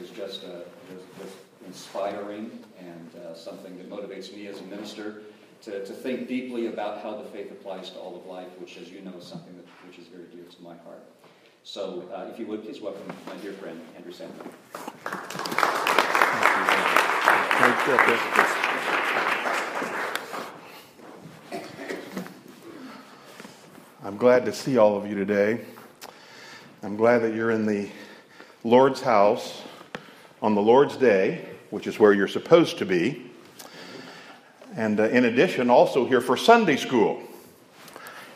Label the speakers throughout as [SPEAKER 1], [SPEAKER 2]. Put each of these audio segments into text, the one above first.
[SPEAKER 1] is just, uh, just, inspiring and uh, something that motivates me as a minister to, to think deeply about how the faith applies to all of life, which, as you know, is something that, which is very dear to my heart. So, uh, if you would, please welcome my dear friend, Andrew Sandlin.
[SPEAKER 2] I'm glad to see all of you today. I'm glad that you're in the Lord's house on the Lord's day, which is where you're supposed to be. And uh, in addition, also here for Sunday school.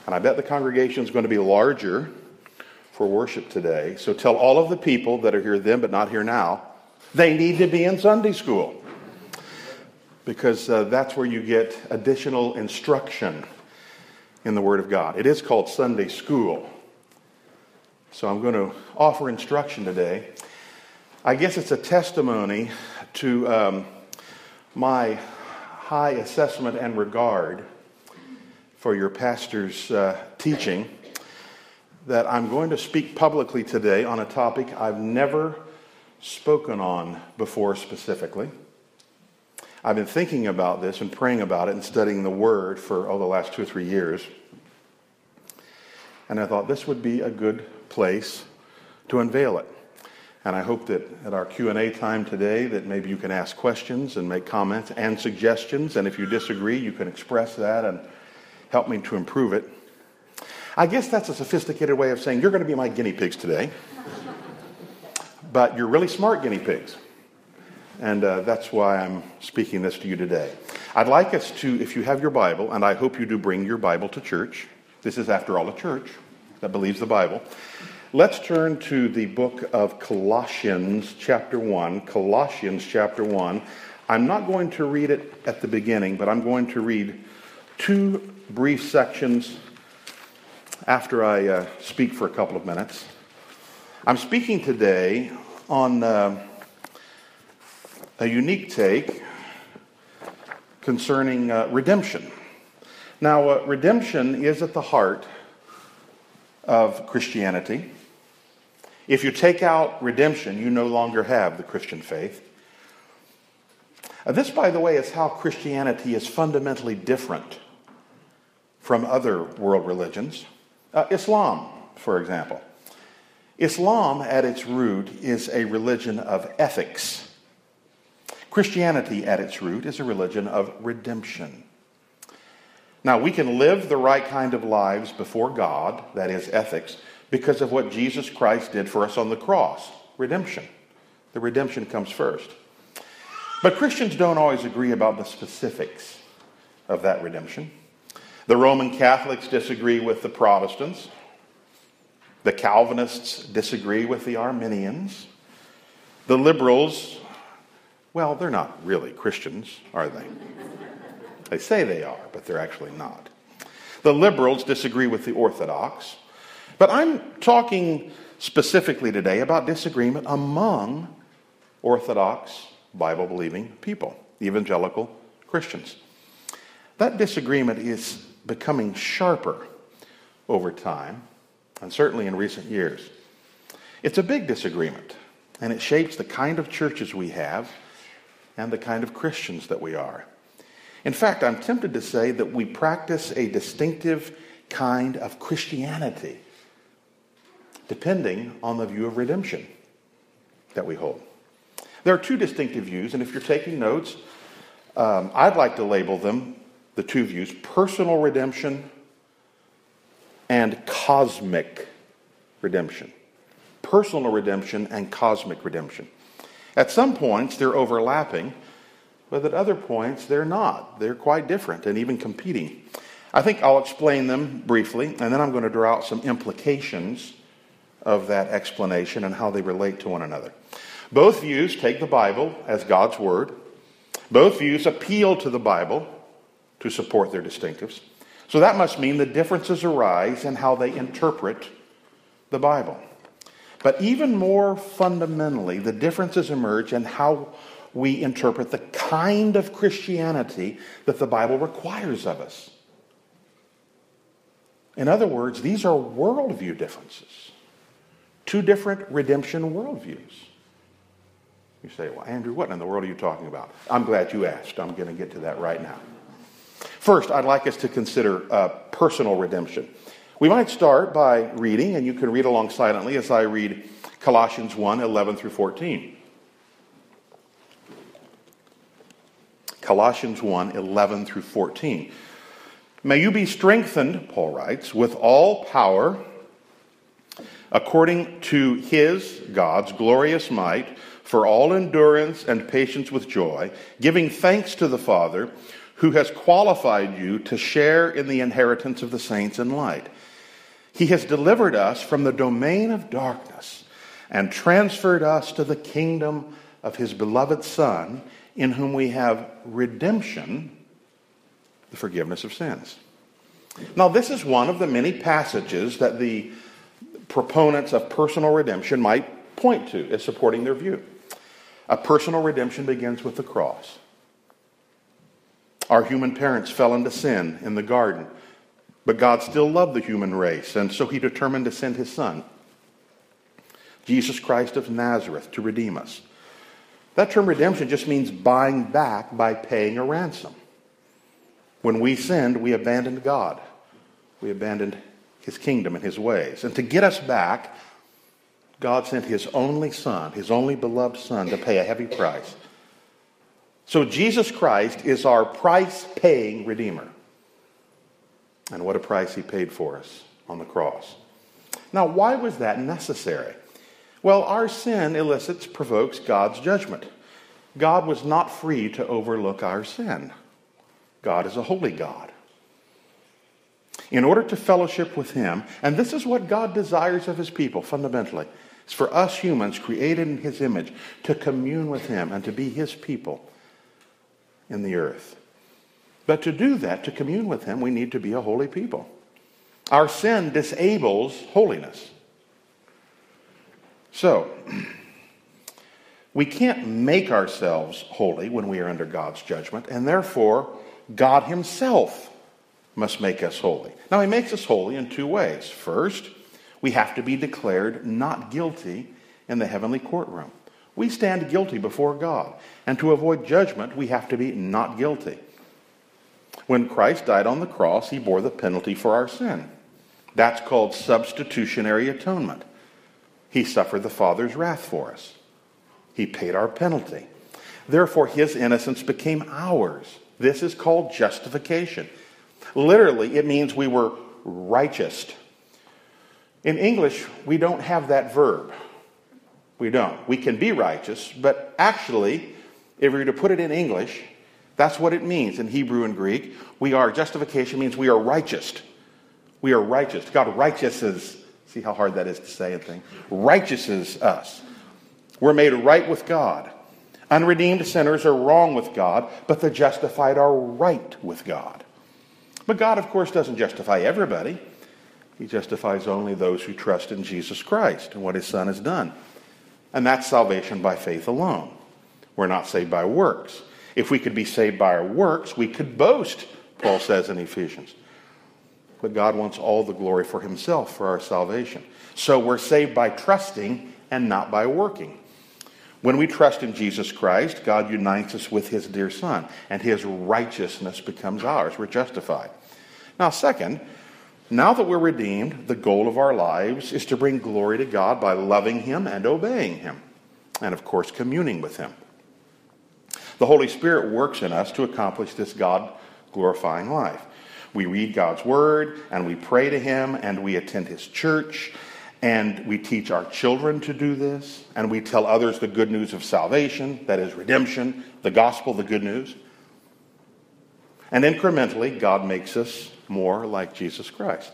[SPEAKER 2] And I bet the congregation is going to be larger for worship today. So tell all of the people that are here then but not here now, they need to be in Sunday school. Because uh, that's where you get additional instruction in the Word of God. It is called Sunday school. So I'm going to offer instruction today. I guess it's a testimony to um, my high assessment and regard for your pastor's uh, teaching that I'm going to speak publicly today on a topic I've never spoken on before specifically. I've been thinking about this and praying about it and studying the Word for oh, the last two or three years. And I thought this would be a good place to unveil it. And I hope that at our Q&A time today that maybe you can ask questions and make comments and suggestions. And if you disagree, you can express that and help me to improve it. I guess that's a sophisticated way of saying you're going to be my guinea pigs today. but you're really smart guinea pigs. And uh, that's why I'm speaking this to you today. I'd like us to, if you have your Bible, and I hope you do bring your Bible to church. This is, after all, a church that believes the Bible. Let's turn to the book of Colossians, chapter 1. Colossians, chapter 1. I'm not going to read it at the beginning, but I'm going to read two brief sections after I uh, speak for a couple of minutes. I'm speaking today on uh, a unique take concerning uh, redemption. Now, uh, redemption is at the heart of Christianity. If you take out redemption, you no longer have the Christian faith. This, by the way, is how Christianity is fundamentally different from other world religions. Uh, Islam, for example. Islam, at its root, is a religion of ethics. Christianity, at its root, is a religion of redemption. Now, we can live the right kind of lives before God, that is, ethics, because of what Jesus Christ did for us on the cross redemption. The redemption comes first. But Christians don't always agree about the specifics of that redemption. The Roman Catholics disagree with the Protestants. The Calvinists disagree with the Arminians. The liberals, well, they're not really Christians, are they? They say they are, but they're actually not. The liberals disagree with the Orthodox. But I'm talking specifically today about disagreement among Orthodox, Bible believing people, evangelical Christians. That disagreement is becoming sharper over time, and certainly in recent years. It's a big disagreement, and it shapes the kind of churches we have and the kind of Christians that we are. In fact, I'm tempted to say that we practice a distinctive kind of Christianity depending on the view of redemption that we hold. There are two distinctive views, and if you're taking notes, um, I'd like to label them the two views personal redemption and cosmic redemption. Personal redemption and cosmic redemption. At some points, they're overlapping, but at other points, they're not. They're quite different and even competing. I think I'll explain them briefly, and then I'm going to draw out some implications of that explanation and how they relate to one another. Both views take the Bible as God's Word. Both views appeal to the Bible to support their distinctives. So that must mean the differences arise in how they interpret the Bible. But even more fundamentally, the differences emerge in how we interpret the kind of Christianity that the Bible requires of us. In other words, these are worldview differences two different redemption worldviews. You say, well, Andrew, what in the world are you talking about? I'm glad you asked. I'm going to get to that right now. First, I'd like us to consider uh, personal redemption. We might start by reading, and you can read along silently as I read Colossians 1 11 through 14. Colossians 1 11 through 14. May you be strengthened, Paul writes, with all power according to his, God's, glorious might, for all endurance and patience with joy, giving thanks to the Father who has qualified you to share in the inheritance of the saints in light. He has delivered us from the domain of darkness and transferred us to the kingdom of his beloved Son, in whom we have redemption, the forgiveness of sins. Now, this is one of the many passages that the proponents of personal redemption might point to as supporting their view. A personal redemption begins with the cross. Our human parents fell into sin in the garden. But God still loved the human race, and so he determined to send his son, Jesus Christ of Nazareth, to redeem us. That term redemption just means buying back by paying a ransom. When we sinned, we abandoned God. We abandoned his kingdom and his ways. And to get us back, God sent his only son, his only beloved son, to pay a heavy price. So Jesus Christ is our price paying Redeemer. And what a price he paid for us on the cross. Now, why was that necessary? Well, our sin elicits, provokes God's judgment. God was not free to overlook our sin. God is a holy God. In order to fellowship with Him, and this is what God desires of His people fundamentally, it's for us humans created in His image to commune with Him and to be His people in the earth. But to do that, to commune with Him, we need to be a holy people. Our sin disables holiness. So, we can't make ourselves holy when we are under God's judgment, and therefore, God Himself must make us holy. Now, He makes us holy in two ways. First, we have to be declared not guilty in the heavenly courtroom. We stand guilty before God, and to avoid judgment, we have to be not guilty. When Christ died on the cross, he bore the penalty for our sin. That's called substitutionary atonement. He suffered the Father's wrath for us. He paid our penalty. Therefore, his innocence became ours. This is called justification. Literally, it means we were righteous. In English, we don't have that verb. We don't. We can be righteous, but actually, if we were to put it in English, that's what it means in Hebrew and Greek. We are, justification means we are righteous. We are righteous. God righteouses, see how hard that is to say and think, righteouses us. We're made right with God. Unredeemed sinners are wrong with God, but the justified are right with God. But God, of course, doesn't justify everybody. He justifies only those who trust in Jesus Christ and what his Son has done. And that's salvation by faith alone. We're not saved by works. If we could be saved by our works, we could boast, Paul says in Ephesians. But God wants all the glory for himself for our salvation. So we're saved by trusting and not by working. When we trust in Jesus Christ, God unites us with his dear Son, and his righteousness becomes ours. We're justified. Now, second, now that we're redeemed, the goal of our lives is to bring glory to God by loving him and obeying him, and of course, communing with him. The Holy Spirit works in us to accomplish this God glorifying life. We read God's Word and we pray to Him and we attend His church and we teach our children to do this and we tell others the good news of salvation, that is, redemption, the gospel, the good news. And incrementally, God makes us more like Jesus Christ.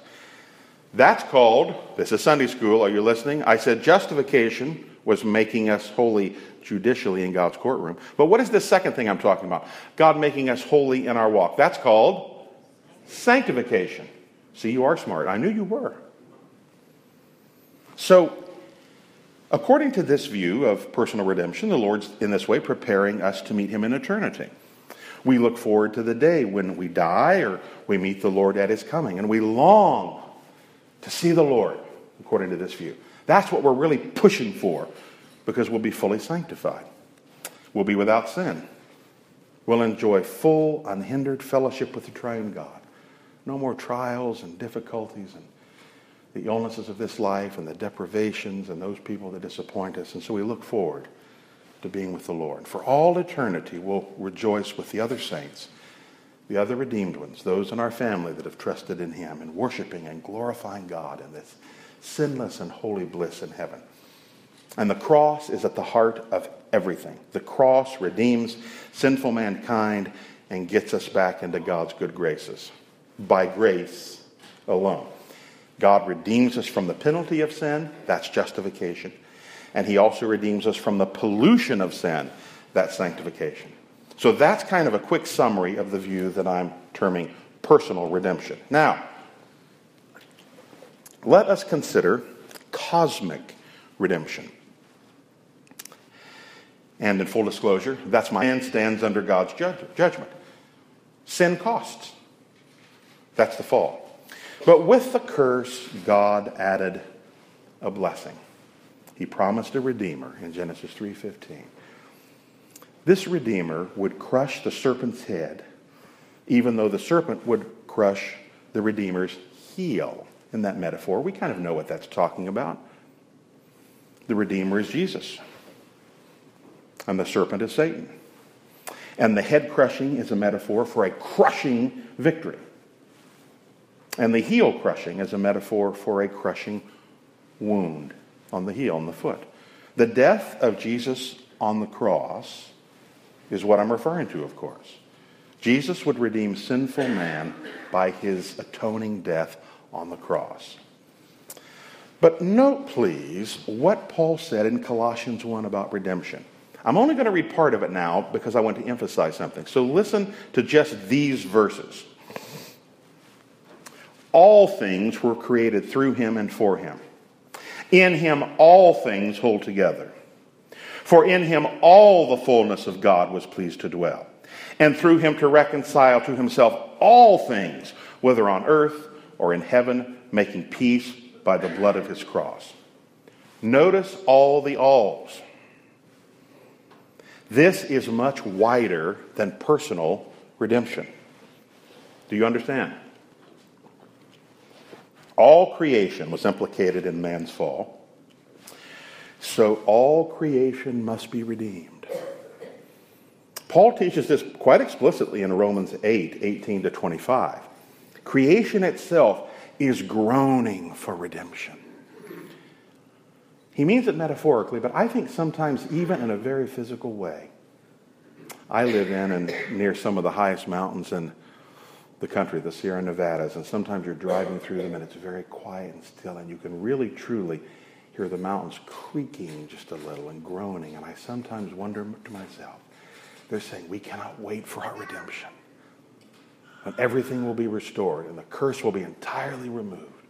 [SPEAKER 2] That's called, this is Sunday school, are you listening? I said justification was making us holy judicially in God's courtroom. But what is the second thing I'm talking about? God making us holy in our walk. That's called sanctification. See, you are smart. I knew you were. So, according to this view of personal redemption, the Lord's in this way preparing us to meet Him in eternity. We look forward to the day when we die or we meet the Lord at His coming, and we long to see the Lord, according to this view. That's what we're really pushing for because we'll be fully sanctified. We'll be without sin. We'll enjoy full, unhindered fellowship with the triune God. No more trials and difficulties and the illnesses of this life and the deprivations and those people that disappoint us. And so we look forward to being with the Lord. For all eternity, we'll rejoice with the other saints, the other redeemed ones, those in our family that have trusted in Him, and worshiping and glorifying God in this sinless and holy bliss in heaven. And the cross is at the heart of everything. The cross redeems sinful mankind and gets us back into God's good graces by grace alone. God redeems us from the penalty of sin, that's justification. And he also redeems us from the pollution of sin, that's sanctification. So that's kind of a quick summary of the view that I'm terming personal redemption. Now, let us consider cosmic redemption. And in full disclosure, that's my hand stands under God's judgment. Sin costs. That's the fall. But with the curse, God added a blessing. He promised a redeemer in Genesis 3:15. This redeemer would crush the serpent's head, even though the serpent would crush the redeemer's heel. In that metaphor, we kind of know what that's talking about. The redeemer is Jesus, and the serpent is Satan. And the head crushing is a metaphor for a crushing victory. And the heel crushing is a metaphor for a crushing wound on the heel, on the foot. The death of Jesus on the cross is what I'm referring to, of course. Jesus would redeem sinful man by his atoning death on the cross. But note, please, what Paul said in Colossians 1 about redemption. I'm only going to read part of it now because I want to emphasize something. So listen to just these verses. All things were created through him and for him. In him all things hold together. For in him all the fullness of God was pleased to dwell, and through him to reconcile to himself all things, whether on earth or in heaven, making peace by the blood of his cross. Notice all the alls. This is much wider than personal redemption. Do you understand? All creation was implicated in man's fall. So all creation must be redeemed. Paul teaches this quite explicitly in Romans 8 18 to 25. Creation itself is groaning for redemption. He means it metaphorically, but I think sometimes even in a very physical way. I live in and near some of the highest mountains in the country, the Sierra Nevadas, and sometimes you're driving through them and it's very quiet and still, and you can really truly hear the mountains creaking just a little and groaning. And I sometimes wonder to myself, they're saying, We cannot wait for our redemption. And everything will be restored, and the curse will be entirely removed,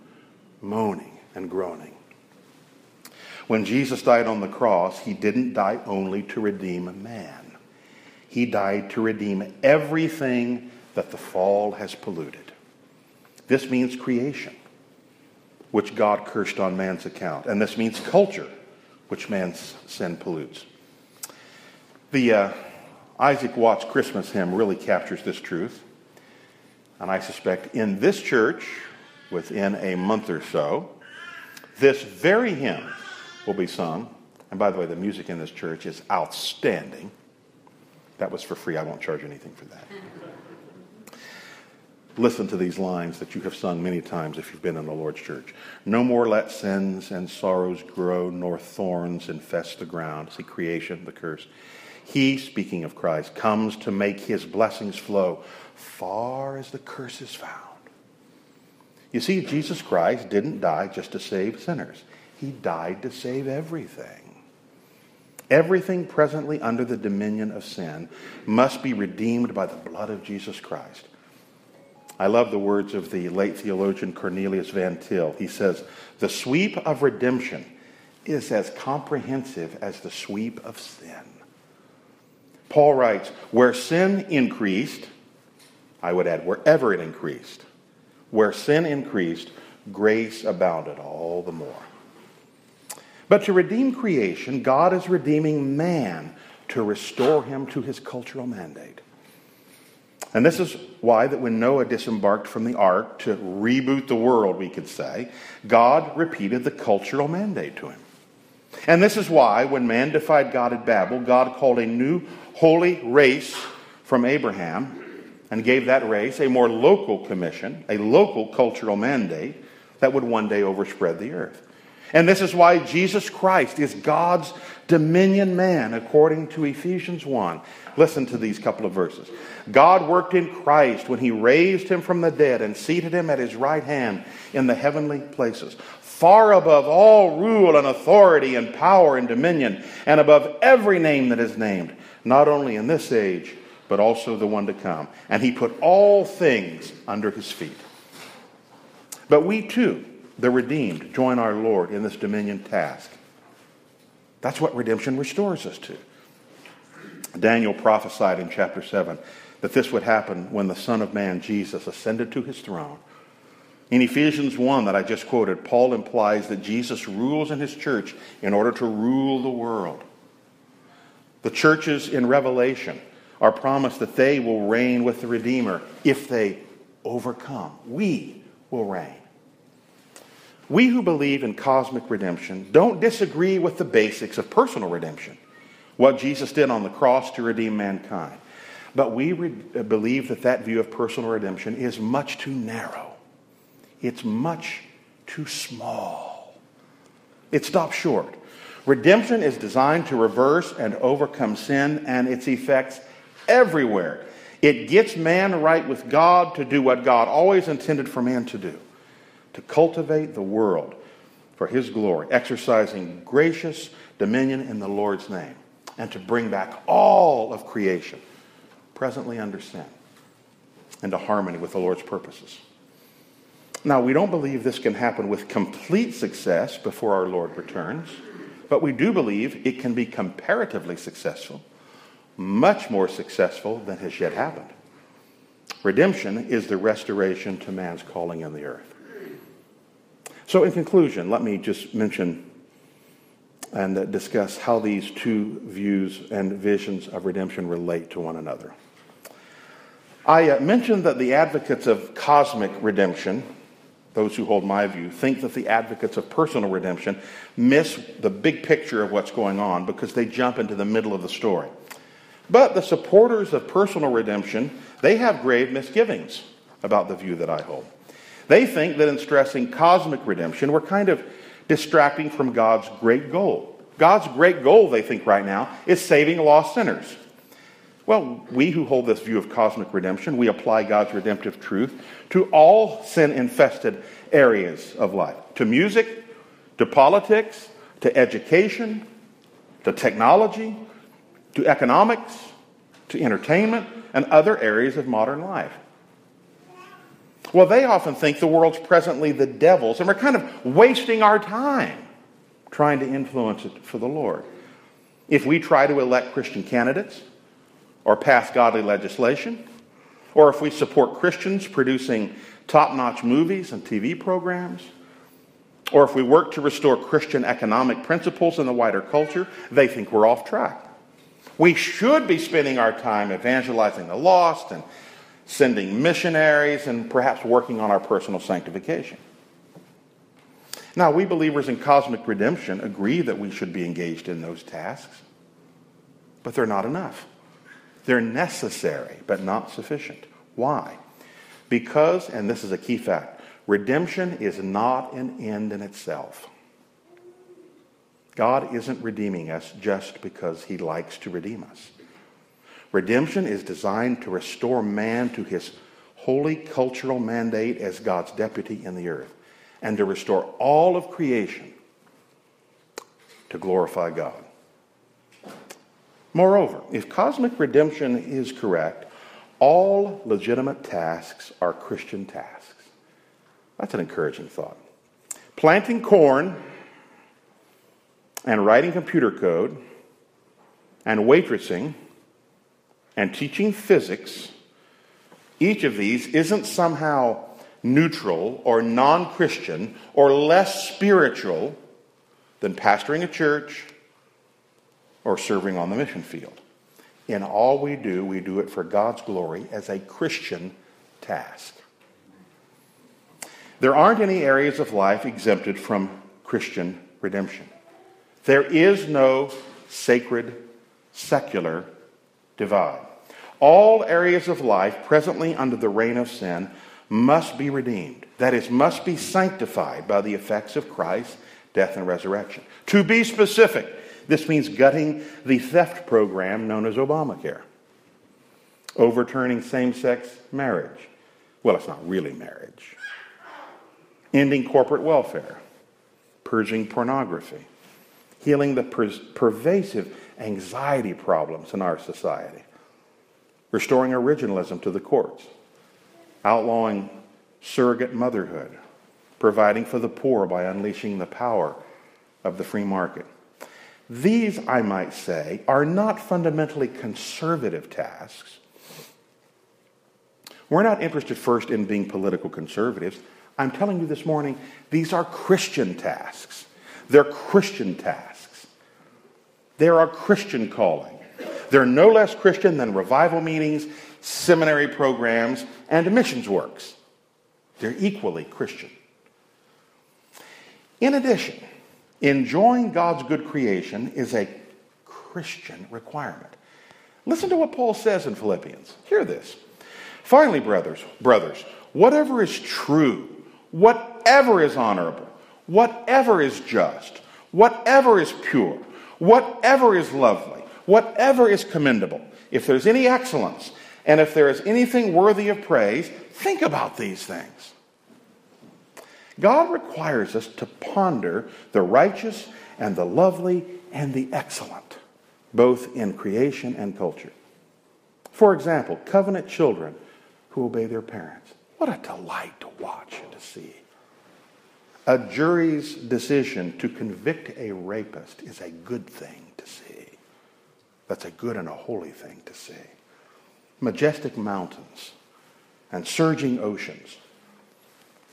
[SPEAKER 2] moaning and groaning. When Jesus died on the cross, he didn't die only to redeem man. He died to redeem everything that the fall has polluted. This means creation, which God cursed on man's account. And this means culture, which man's sin pollutes. The uh, Isaac Watts Christmas hymn really captures this truth. And I suspect in this church, within a month or so, this very hymn will be sung. And by the way, the music in this church is outstanding. That was for free. I won't charge anything for that listen to these lines that you have sung many times if you've been in the Lord's church. No more let sins and sorrows grow, nor thorns infest the ground. See, creation, the curse. He, speaking of Christ, comes to make his blessings flow far as the curse is found. You see, Jesus Christ didn't die just to save sinners, he died to save everything. Everything presently under the dominion of sin must be redeemed by the blood of Jesus Christ. I love the words of the late theologian Cornelius Van Til. He says, The sweep of redemption is as comprehensive as the sweep of sin. Paul writes, Where sin increased, I would add, wherever it increased, where sin increased, grace abounded all the more. But to redeem creation, God is redeeming man to restore him to his cultural mandate. And this is why that when Noah disembarked from the ark to reboot the world, we could say, God repeated the cultural mandate to him. And this is why when man defied God at Babel, God called a new holy race from Abraham and gave that race a more local commission, a local cultural mandate that would one day overspread the earth. And this is why Jesus Christ is God's dominion man, according to Ephesians 1. Listen to these couple of verses. God worked in Christ when he raised him from the dead and seated him at his right hand in the heavenly places, far above all rule and authority and power and dominion, and above every name that is named, not only in this age, but also the one to come. And he put all things under his feet. But we too, the redeemed, join our Lord in this dominion task. That's what redemption restores us to. Daniel prophesied in chapter 7 that this would happen when the Son of Man, Jesus, ascended to his throne. In Ephesians 1 that I just quoted, Paul implies that Jesus rules in his church in order to rule the world. The churches in Revelation are promised that they will reign with the Redeemer if they overcome. We will reign. We who believe in cosmic redemption don't disagree with the basics of personal redemption, what Jesus did on the cross to redeem mankind. But we re- uh, believe that that view of personal redemption is much too narrow. It's much too small. It stops short. Redemption is designed to reverse and overcome sin and its effects everywhere. It gets man right with God to do what God always intended for man to do to cultivate the world for his glory, exercising gracious dominion in the Lord's name, and to bring back all of creation presently under sin into harmony with the Lord's purposes. Now, we don't believe this can happen with complete success before our Lord returns, but we do believe it can be comparatively successful, much more successful than has yet happened. Redemption is the restoration to man's calling in the earth. So, in conclusion, let me just mention and discuss how these two views and visions of redemption relate to one another. I uh, mentioned that the advocates of cosmic redemption, those who hold my view, think that the advocates of personal redemption miss the big picture of what's going on because they jump into the middle of the story. But the supporters of personal redemption, they have grave misgivings about the view that I hold. They think that in stressing cosmic redemption, we're kind of distracting from God's great goal. God's great goal, they think right now, is saving lost sinners. Well, we who hold this view of cosmic redemption, we apply God's redemptive truth to all sin infested areas of life to music, to politics, to education, to technology, to economics, to entertainment, and other areas of modern life. Well, they often think the world's presently the devil's, and we're kind of wasting our time trying to influence it for the Lord. If we try to elect Christian candidates or pass godly legislation, or if we support Christians producing top notch movies and TV programs, or if we work to restore Christian economic principles in the wider culture, they think we're off track. We should be spending our time evangelizing the lost and sending missionaries, and perhaps working on our personal sanctification. Now, we believers in cosmic redemption agree that we should be engaged in those tasks, but they're not enough. They're necessary, but not sufficient. Why? Because, and this is a key fact, redemption is not an end in itself. God isn't redeeming us just because he likes to redeem us. Redemption is designed to restore man to his holy cultural mandate as God's deputy in the earth and to restore all of creation to glorify God. Moreover, if cosmic redemption is correct, all legitimate tasks are Christian tasks. That's an encouraging thought. Planting corn and writing computer code and waitressing and teaching physics, each of these isn't somehow neutral or non Christian or less spiritual than pastoring a church or serving on the mission field. In all we do, we do it for God's glory as a Christian task. There aren't any areas of life exempted from Christian redemption. There is no sacred, secular divide. All areas of life presently under the reign of sin must be redeemed. That is, must be sanctified by the effects of Christ's death and resurrection. To be specific, this means gutting the theft program known as Obamacare, overturning same sex marriage. Well, it's not really marriage. Ending corporate welfare, purging pornography, healing the per- pervasive anxiety problems in our society, restoring originalism to the courts, outlawing surrogate motherhood, providing for the poor by unleashing the power of the free market. These, I might say, are not fundamentally conservative tasks. We're not interested first in being political conservatives. I'm telling you this morning, these are Christian tasks. They're Christian tasks. They're our Christian calling. They're no less Christian than revival meetings, seminary programs, and missions works. They're equally Christian. In addition, enjoying God's good creation is a Christian requirement. Listen to what Paul says in Philippians. Hear this. Finally, brothers, brothers, whatever is true, whatever is honorable, whatever is just, whatever is pure, whatever is lovely, whatever is commendable, if there's any excellence, and if there is anything worthy of praise, think about these things. God requires us to ponder the righteous and the lovely and the excellent, both in creation and culture. For example, covenant children who obey their parents. What a delight to watch and to see. A jury's decision to convict a rapist is a good thing to see. That's a good and a holy thing to see. Majestic mountains and surging oceans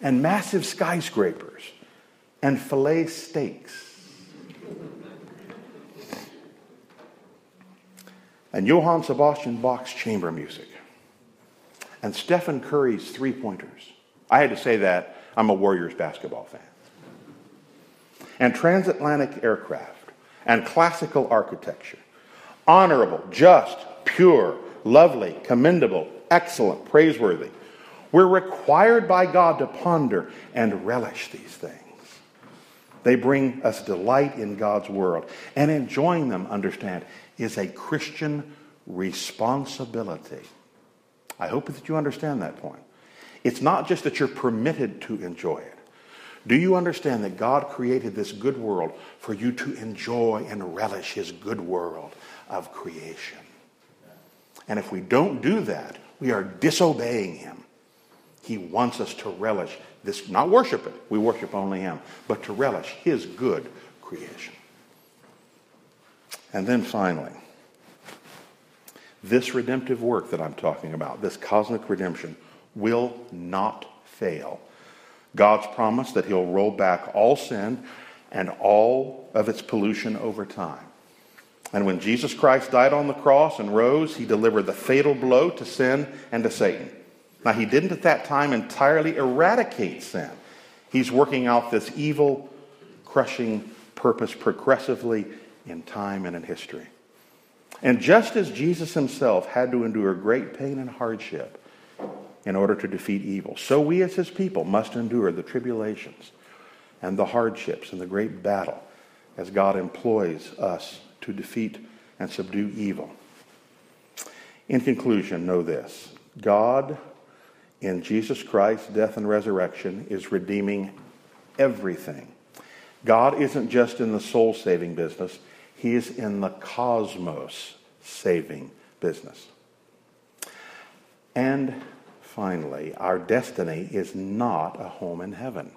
[SPEAKER 2] and massive skyscrapers and filet steaks. and Johann Sebastian Bach's chamber music and Stephen Curry's three pointers. I had to say that. I'm a Warriors basketball fan. And transatlantic aircraft and classical architecture. Honorable, just, pure, lovely, commendable, excellent, praiseworthy. We're required by God to ponder and relish these things. They bring us delight in God's world. And enjoying them, understand, is a Christian responsibility. I hope that you understand that point. It's not just that you're permitted to enjoy it. Do you understand that God created this good world for you to enjoy and relish his good world of creation? And if we don't do that, we are disobeying him. He wants us to relish this, not worship it, we worship only him, but to relish his good creation. And then finally, this redemptive work that I'm talking about, this cosmic redemption, will not fail. God's promise that he'll roll back all sin and all of its pollution over time. And when Jesus Christ died on the cross and rose, he delivered the fatal blow to sin and to Satan. Now, he didn't at that time entirely eradicate sin. He's working out this evil, crushing purpose progressively in time and in history. And just as Jesus himself had to endure great pain and hardship in order to defeat evil, so we as his people must endure the tribulations and the hardships and the great battle as God employs us to defeat and subdue evil. In conclusion, know this God, in Jesus Christ's death and resurrection, is redeeming everything. God isn't just in the soul saving business, He is in the cosmos saving business. And finally, our destiny is not a home in heaven.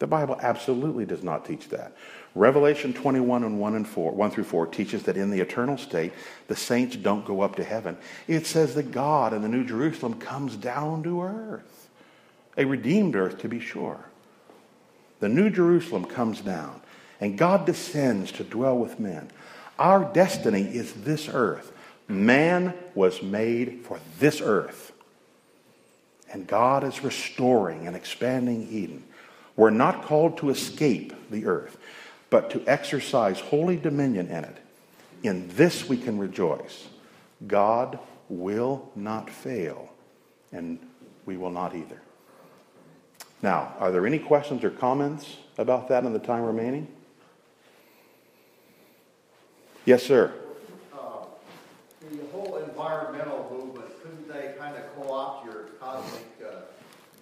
[SPEAKER 2] The Bible absolutely does not teach that. Revelation 21 and 1 and 4, 1 through 4 teaches that in the eternal state, the saints don't go up to heaven. It says that God in the New Jerusalem comes down to earth. A redeemed earth, to be sure. The New Jerusalem comes down, and God descends to dwell with men. Our destiny is this earth. Man was made for this earth. And God is restoring and expanding Eden. We're not called to escape the earth, but to exercise holy dominion in it. In this we can rejoice. God will not fail, and we will not either. Now, are there any questions or comments about that in the time remaining? Yes, sir.
[SPEAKER 3] Uh, The whole environmental movement, couldn't they kind of co-opt your cosmic uh,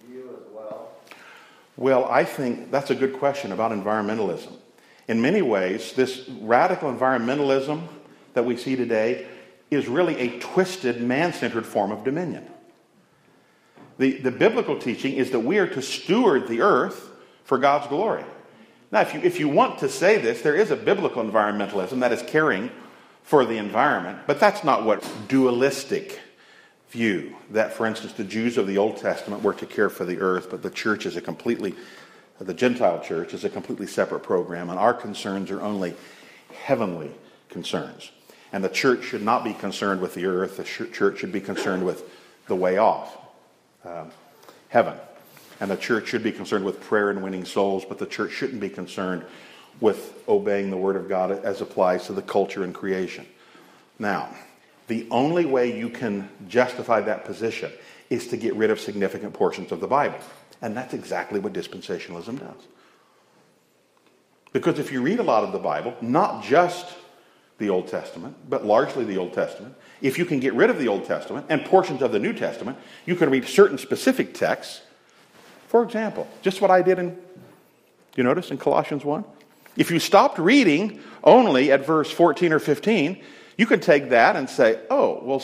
[SPEAKER 3] view as well?
[SPEAKER 2] Well, I think that's a good question about environmentalism. In many ways, this radical environmentalism that we see today is really a twisted, man centered form of dominion. The, the biblical teaching is that we are to steward the earth for God's glory. Now, if you, if you want to say this, there is a biblical environmentalism that is caring for the environment, but that's not what dualistic view that, for instance, the Jews of the Old Testament were to care for the earth, but the church is a completely, the Gentile church is a completely separate program, and our concerns are only heavenly concerns. And the church should not be concerned with the earth, the church should be concerned with the way off, um, heaven. And the church should be concerned with prayer and winning souls, but the church shouldn't be concerned with obeying the Word of God as applies to the culture and creation. Now, the only way you can justify that position is to get rid of significant portions of the Bible. And that's exactly what dispensationalism does. Because if you read a lot of the Bible, not just the Old Testament, but largely the Old Testament, if you can get rid of the Old Testament and portions of the New Testament, you can read certain specific texts for example, just what I did in, you notice in Colossians 1? If you stopped reading only at verse 14 or 15, you can take that and say, oh, well,